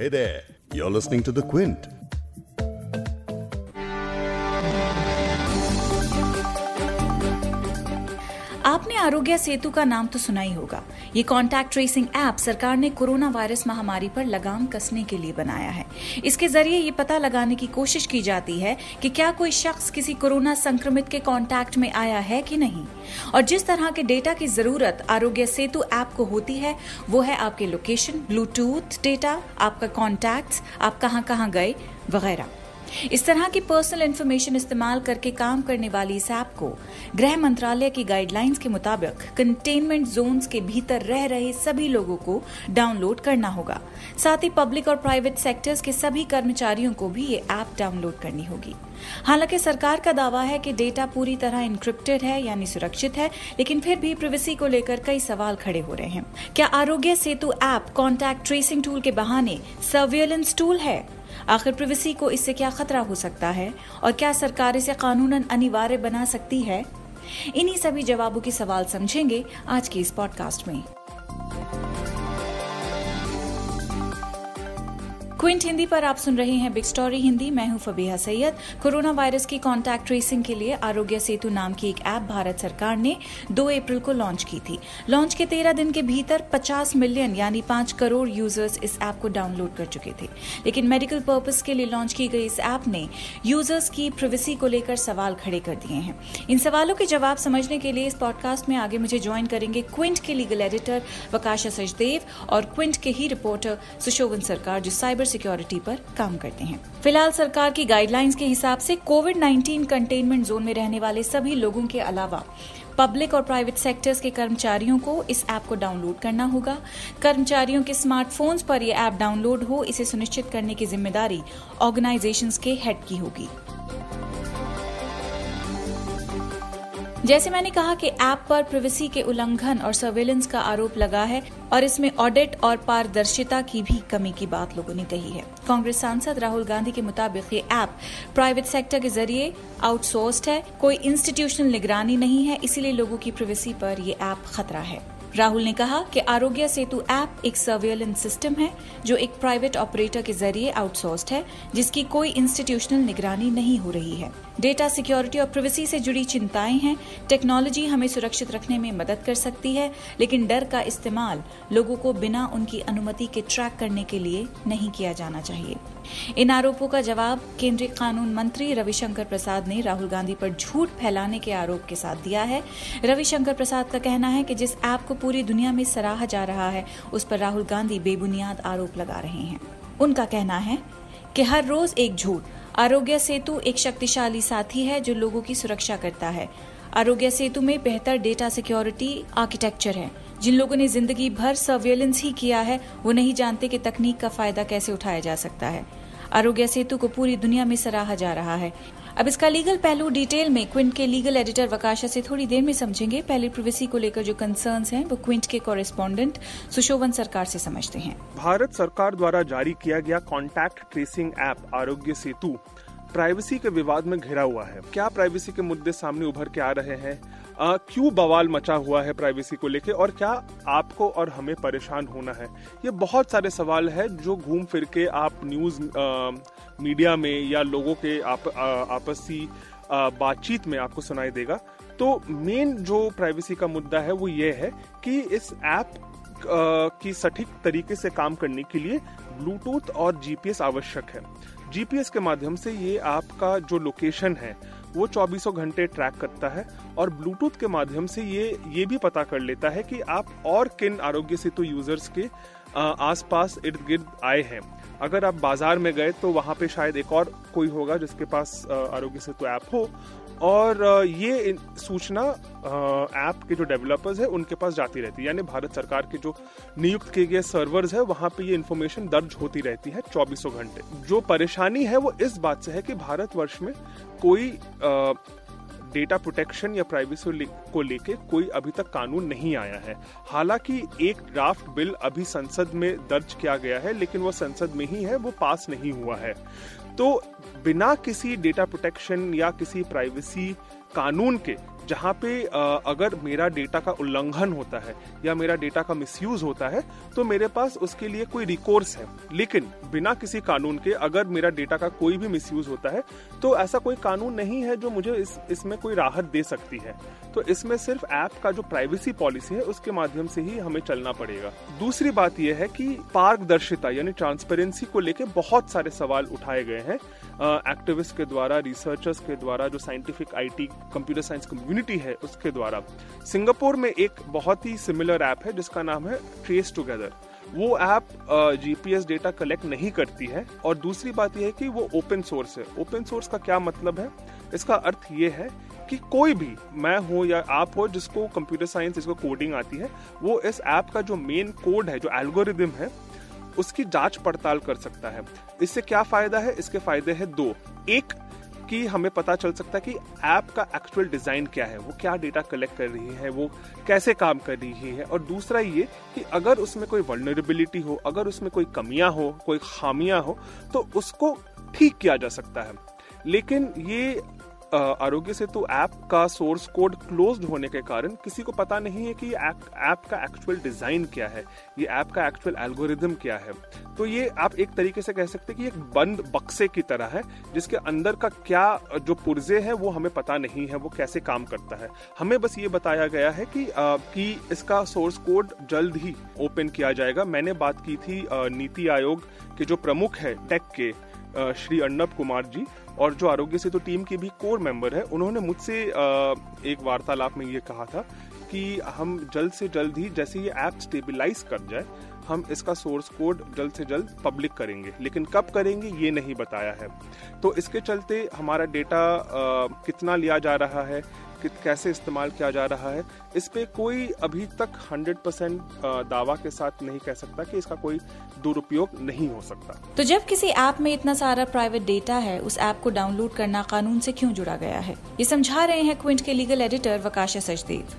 Hey there, you're listening to The Quint. आपने आरोग्य सेतु का नाम तो सुना ही होगा ये कॉन्टैक्ट ट्रेसिंग ऐप सरकार ने कोरोना वायरस महामारी पर लगाम कसने के लिए बनाया है। इसके ज़रिए ये पता लगाने की कोशिश की जाती है कि क्या कोई शख्स किसी कोरोना संक्रमित के कॉन्टैक्ट में आया है कि नहीं। और जिस तरह के डेटा की ज़रूरत आरोग्य सेतु ऐप को होती है, वो है आपके लोकेशन ब्लूटूथ डेटा आपका कॉन्टैक्ट आप कहाँ कहाँ गए, वगैरह। इस तरह की पर्सनल इन्फॉर्मेशन इस्तेमाल करके काम करने वाली इस ऐप को गृह मंत्रालय की गाइडलाइंस के मुताबिक कंटेनमेंट जोन्स के भीतर रह रहे सभी लोगों को डाउनलोड करना होगा। साथ ही पब्लिक और प्राइवेट सेक्टर्स के सभी कर्मचारियों को भी ये ऐप डाउनलोड करनी होगी। हालाँकि सरकार का दावा है कि डेटा पूरी तरह इंक्रिप्टेड है, यानी सुरक्षित है, लेकिन फिर भी प्रिवेसी को लेकर कई सवाल खड़े हो रहे हैं। क्या Aarogya Setu app contact tracing tool के बहाने सर्वेलेंस टूल है? आखिर प्रिवेसी को इससे क्या खतरा हो सकता है? और क्या सरकार इसे कानूनन अनिवार्य बना सकती है? इन्हीं सभी जवाबों के सवाल समझेंगे आज के इस पॉडकास्ट में। क्विंट हिंदी पर आप सुन रहे हैं बिग स्टोरी हिंदी। मैं हूँ फबीहा सैयद। कोरोना वायरस की कॉन्टैक्ट ट्रेसिंग के लिए आरोग्य सेतु नाम की एक ऐप भारत सरकार ने 2 अप्रैल को लॉन्च की थी। लॉन्च के 13 दिन के भीतर 50 मिलियन यानी 5 करोड़ यूज़र्स इस ऐप को डाउनलोड कर चुके थे। लेकिन मेडिकल पर्पज के लिए लॉन्च की गई इस ऐप ने यूज़र्स की प्रिवेसी को लेकर सवाल खड़े कर दिए हैं। इन सवालों के जवाब समझने के लिए इस पॉडकास्ट में आगे मुझे ज्वाइन करेंगे क्विंट के लीगल एडिटर वकाशा सचदेव और क्विंट के ही रिपोर्टर सुशोभन सरकार, जो साइबर सिक्योरिटी पर काम करते हैं। फ़िलहाल सरकार की गाइडलाइंस के हिसाब से कोविड 19 कंटेनमेंट जोन में रहने वाले सभी लोगों के अलावा पब्लिक और प्राइवेट सेक्टर्स के कर्मचारियों को इस ऐप को डाउनलोड करना होगा। कर्मचारियों के स्मार्टफोन्स पर यह ऐप डाउनलोड हो, इसे सुनिश्चित करने की ज़िम्मेदारी ऑर्गेनाइजेशंस के हेड की होगी। जैसे मैंने कहा कि ऐप पर प्रिवेसी के उल्लंघन और सर्वेलेंस का आरोप लगा है और इसमें ऑडिट और पारदर्शिता की भी कमी की बात लोगों ने कही है। कांग्रेस सांसद राहुल गांधी के मुताबिक ये ऐप प्राइवेट सेक्टर के ज़रिए आउटसोर्स्ड है, कोई इंस्टीट्यूशनल निगरानी नहीं है, इसीलिए लोगों की प्रिवेसी पर ये ऐप खतरा है। राहुल ने कहा कि आरोग्य सेतु ऐप एक सर्वेलेंस सिस्टम है, जो एक प्राइवेट ऑपरेटर के ज़रिए आउटसोर्स्ड है, जिसकी कोई इंस्टीट्यूशनल निगरानी नहीं हो रही है। डेटा सिक्योरिटी और प्रिवेसी से जुड़ी चिंताएँ हैं। टेक्नोलॉजी हमें सुरक्षित रखने में मदद कर सकती है, लेकिन डर का इस्तेमाल लोगों को बिना उनकी अनुमति के ट्रैक करने के लिए नहीं किया जाना चाहिए। इन आरोपों का जवाब केंद्रीय कानून मंत्री रविशंकर प्रसाद ने राहुल गांधी पर झूठ फैलाने के आरोप के साथ दिया है। रविशंकर प्रसाद का कहना है कि जिस ऐप को पूरी दुनिया में सराहा जा रहा है। उस पर राहुल गांधी बेबुनियाद आरोप लगा रहे हैं। उनका कहना है कि हर रोज एक झूठ। आरोग्य सेतु एक शक्तिशाली साथी है जो लोगों की सुरक्षा करता है। आरोग्य सेतु में बेहतर डेटा सिक्योरिटी आर्किटेक्चर है। जिन लोगों ने ज़िंदगी भर सर्वेलेंस ही किया है, वो नहीं जानते कि तकनीक का फ़ायदा कैसे उठाया जा सकता है। आरोग्य सेतु को पूरी दुनिया में सराहा जा रहा है। अब इसका लीगल पहलू डिटेल में क्विंट के लीगल एडिटर वकाशा से थोड़ी देर में समझेंगे। पहले प्रिवेसी को लेकर जो कंसर्न्स हैं, वो क्विंट के कॉरेस्पॉन्डेंट सुशोभन सरकार से समझते हैं। भारत सरकार द्वारा जारी किया गया contact tracing app Aarogya Setu privacy के विवाद में घिरा हुआ है। क्या प्राइवेसी के मुद्दे सामने उभर के आ रहे हैं? क्यों बवाल मचा हुआ है प्राइवेसी को लेके और क्या आपको और हमें परेशान होना है? ये बहुत सारे सवाल है जो घूम फिर के आप न्यूज़ मीडिया में या लोगों के आप, आपसी बातचीत में आपको सुनाई देगा। तो मेन जो प्राइवेसी का मुद्दा है वो ये है कि इस ऐप की सटीक तरीके से काम करने के लिए ब्लूटूथ और जीपीएस आवश्यक है। जीपीएस के माध्यम से ये आपका जो लोकेशन है वो चौबीसों घंटे ट्रैक करता है और ब्लूटूथ के माध्यम से ये ये भी पता कर लेता है कि आप और किन आरोग्य सेतु यूज़र्स के आसपास इर्द गिर्द आए हैं। अगर आप बाज़ार में गए तो वहाँ पे शायद एक और कोई होगा जिसके पास आरोग्य सेतु ऐप हो। और ये सूचना ऐप के जो डेवलपर्स है, उनके पास जाती रहती है। यानी भारत सरकार के जो नियुक्त किए गए सर्वर्स है, वहाँ पे ये इन्फॉर्मेशन दर्ज होती रहती है चौबीसों घंटे। जो परेशानी है, वो इस बात से है कि भारतवर्ष में कोई डेटा प्रोटेक्शन या प्राइवेसी को लेके कोई अभी तक कानून नहीं आया है। हालाँकि एक ड्राफ्ट बिल अभी संसद में दर्ज किया गया है, लेकिन वो संसद में ही है, वो पास नहीं हुआ है। तो बिना किसी डेटा प्रोटेक्शन या किसी प्राइवेसी कानून के जहाँ पे अगर मेरा डेटा का उल्लंघन होता है या मेरा डेटा का मिसयूज होता है तो मेरे पास उसके लिए कोई रिकोर्स है। लेकिन बिना किसी कानून के अगर मेरा डेटा का कोई भी मिसयूज होता है तो ऐसा कोई कानून नहीं है जो मुझे इस, इसमें कोई राहत दे सकती है। तो इसमें सिर्फ़ ऐप का जो प्राइवेसी पॉलिसी है, उसके माध्यम से ही हमें चलना पड़ेगा। दूसरी बात यह है कि पारदर्शिता, यानी ट्रांसपेरेंसी को लेकर बहुत सारे सवाल उठाए गए हैं। एक्टिविस्ट के द्वारा रिसर्चर्स के द्वारा, जो scientific IT computer science community है उसके द्वारा। सिंगापुर में एक बहुत ही सिमिलर ऐप है, जिसका नाम है ट्रेस टुगेदर वो ऐप जीपीएस डेटा कलेक्ट नहीं करती है, और दूसरी बात यह है कि वो ओपन सोर्स है। ओपन सोर्स का क्या मतलब है? इसका अर्थ ये है कि कोई भी, मैं हो या आप हो, जिसको कंप्यूटर साइंस जिसको कोडिंग आती है, वो इस ऐप का जो मेन कोड है, जो एल्गोरिदम है, उसकी जाँच पड़ताल कर सकता है। इससे क्या फ़ायदा है? इसके फ़ायदे हैं दो। एक कि हमें पता चल सकता है कि ऐप का एक्चुअल डिज़ाइन क्या है, वो क्या डेटा कलेक्ट कर रही है, वो कैसे काम कर रही है। और दूसरा ये कि अगर उसमें कोई वर्नरेबिलिटी हो, अगर उसमें कोई कमियाँ हो, कोई खामियाँ हो तो उसको ठीक किया जा सकता है। लेकिन ये आरोग्य सेतु ऐप का सोर्स कोड क्लोज्ड होने के कारण किसी को पता नहीं है कि ये ऐप का एक्चुअल डिज़ाइन क्या है ये ऐप का एक्चुअल एल्गोरिदम क्या है। तो ये आप एक तरीके से कह सकते हैं कि एक बंद बक्से की तरह है जिसके अंदर का क्या जो पुर्जे है वो हमें पता नहीं है वो कैसे काम करता है। हमें बस ये बताया गया है कि आ, कि इसका सोर्स कोड जल्द ही ओपन किया जाएगा। मैंने बात की थी नीति आयोग के जो प्रमुख है टेक के श्री अर्णब कुमार जी और जो आरोग्य सेतु तो टीम के भी कोर मेंबर है, उन्होंने मुझसे एक वार्तालाप में ये कहा था कि हम जल्द से जल्द ही, जैसे ये ऐप स्टेबिलाईज कर जाए, हम इसका सोर्स कोड जल्द से जल्द पब्लिक करेंगे। लेकिन कब करेंगे, ये नहीं बताया है। तो इसके चलते हमारा डेटा कितना लिया जा रहा है कि कैसे इस्तेमाल किया जा रहा है इस पर कोई अभी तक 100 परसेंट दावा के साथ नहीं कह सकता कि इसका कोई दुरुपयोग नहीं हो सकता। तो जब किसी ऐप में इतना सारा प्राइवेट डेटा है उस ऐप को डाउनलोड करना कानून से क्यों जुड़ा गया है? ये समझा रहे हैं क्विंट के लीगल एडिटर वकाश सचदेव।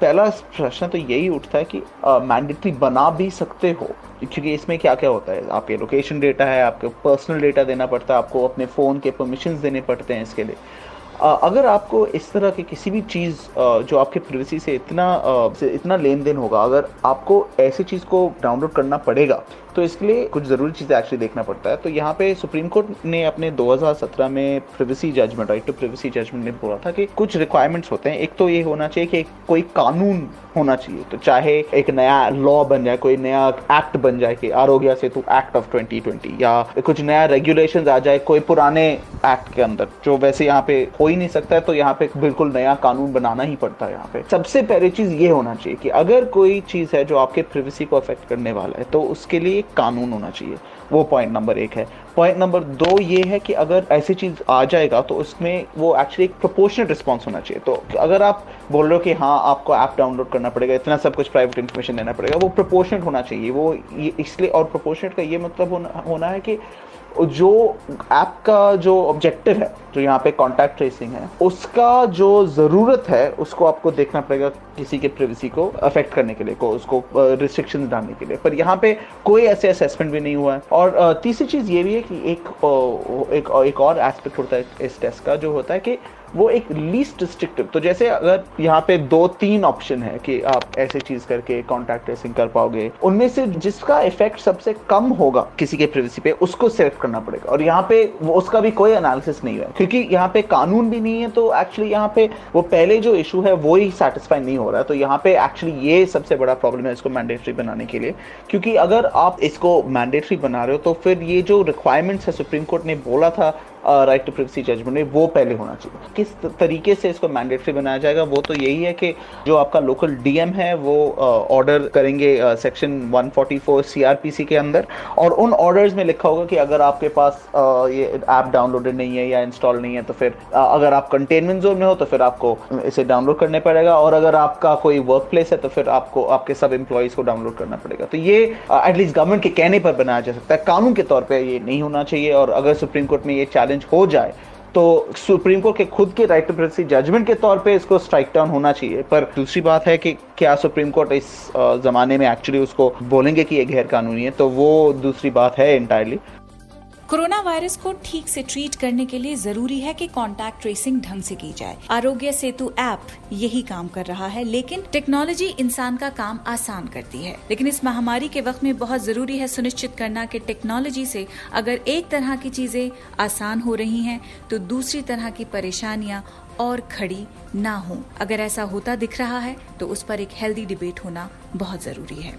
पहला प्रश्न तो यही उठता है कि मैंडेटरी बना भी सकते हो क्योंकि इसमें क्या क्या होता है? आपके लोकेशन डेटा है आपके पर्सनल डेटा देना पड़ता है आपको अपने फ़ोन के परमिशन देने पड़ते हैं इसके लिए। अगर आपको इस तरह की किसी भी चीज़ जो आपके प्रिवेसी से इतना से इतना लेन देन होगा, अगर आपको ऐसी चीज़ को डाउनलोड करना पड़ेगा तो इसके लिए कुछ ज़रूरी चीज़ें एक्चुअली देखना पड़ता है। तो यहाँ पे सुप्रीम कोर्ट ने अपने 2017 में privacy judgement right to privacy judgement में बोला था कि कुछ रिक्वायरमेंट्स होते हैं। एक तो ये होना चाहिए कि कोई कानून होना चाहिए। तो चाहे एक नया लॉ बन जाए, कोई नया एक्ट बन जाए कि आरोग्य सेतु एक्ट ऑफ़ 2020 या कुछ नया रेगुलेशन आ जाए कोई पुराने एक्ट के अंदर, जो वैसे यहाँ पे हो ही नहीं सकता है तो यहाँ पे बिल्कुल नया कानून बनाना ही पड़ता है यहाँ पे। सबसे पहली चीज़ ये होना चाहिए कि अगर कोई चीज़ है जो आपके प्रिवेसी को अफेक्ट करने वाला है तो उसके लिए कानून होना चाहिए। वो पॉइंट नंबर एक है। पॉइंट नंबर दो ये है कि अगर ऐसी चीज़ आ जाएगा तो उसमें वो एक्चुअली एक प्रोपोर्शनल रिस्पॉन्स होना चाहिए। तो अगर आप बोल रहे हो कि हाँ आपको ऐप डाउनलोड करना पड़ेगा इतना सब कुछ प्राइवेट इन्फॉर्मेशन देना पड़ेगा वो प्रोपोर्शनल होना चाहिए। वो इसलिए और प्रोपोर्शनल का ये मतलब होना, होना है कि जो ऐप का जो ऑब्जेक्टिव है जो यहाँ पे कॉन्टैक्ट ट्रेसिंग है उसका जो ज़रूरत है उसको आपको देखना पड़ेगा किसी के प्रिवेसी को अफेक्ट करने के लिए को उसको रिस्ट्रिक्शन डालने के लिए। पर यहाँ पे कोई ऐसे असेसमेंट भी नहीं हुआ है। और तीसरी चीज़ ये भी है कि एक एक, एक और एस्पेक्ट होता है इस टेस्ट का जो होता है कि वो एक लीस्ट रिस्ट्रिक्टिव तो जैसे अगर यहाँ पे दो तीन ऑप्शन है कि आप ऐसे चीज़ करके कॉन्टैक्ट ट्रेसिंग कर पाओगे, उनमें से जिसका इफ़ेक्ट सबसे कम होगा किसी के प्रिवेसी पे, उसको सेलेक्ट करना पड़ेगा। और यहाँ पे उसका भी कोई एनालिसिस नहीं है, क्योंकि यहाँ पे कानून भी नहीं है तो एक्चुअली यहाँ पे वो पहले जो इशू है, वो ही सेटिस्फाई नहीं हो रहा है। तो यहाँ पे एक्चुअली ये सबसे बड़ा प्रॉब्लम है इसको मैंडेटरी बनाने के लिए। क्योंकि अगर आप इसको मैंडेटरी बना रहे हो तो फिर ये जो रिक्वायरमेंट्स है सुप्रीम कोर्ट ने बोला था राइट टू प्रिवेसी जजमेंट वो पहले होना चाहिए। किस तरीके से इसको मैंडेटरी बनाया जाएगा वो तो यही है कि जो आपका लोकल डीएम है वो ऑर्डर करेंगे सेक्शन uh, 144 सीआरपीसी के अंदर। और उन ऑर्डर्स में लिखा होगा कि अगर आपके पास ये ऐप डाउनलोडेड नहीं है या इंस्टॉल नहीं है तो फिर अगर आप कंटेनमेंट जोन में हो तो फिर आपको इसे डाउनलोड करने पड़ेगा। और अगर आपका कोई वर्क प्लेस है तो फिर आपको आपके सब एम्प्लॉयज़ को डाउनलोड करना पड़ेगा। तो ये एटलीस्ट गवर्नमेंट के कहने पर बनाया जा सकता है। कानून के तौर पर ये नहीं होना चाहिए। और अगर सुप्रीम कोर्ट में ये चैलेंज चैलेंज हो जाए तो सुप्रीम कोर्ट के खुद के राइट टू प्राइवेसी जजमेंट के तौर पे इसको स्ट्राइक डाउन होना चाहिए। पर दूसरी बात है कि क्या सुप्रीम कोर्ट इस जमाने में एक्चुअली उसको बोलेंगे कि ये गैर कानूनी है तो वो दूसरी बात है इंटायरली कोरोना वायरस को ठीक से ट्रीट करने के लिए ज़रूरी है कि कॉन्टैक्ट ट्रेसिंग ढंग से की जाए। आरोग्य सेतु ऐप यही काम कर रहा है, लेकिन टेक्नोलॉजी इंसान का काम आसान करती है। लेकिन इस महामारी के वक्त में बहुत ज़रूरी है सुनिश्चित करना कि टेक्नोलॉजी से अगर एक तरह की चीज़ें आसान हो रही हैं तो दूसरी तरह की परेशानियाँ और खड़ी ना हो। अगर ऐसा होता दिख रहा है तो उस पर एक हेल्दी डिबेट होना बहुत ज़रूरी है।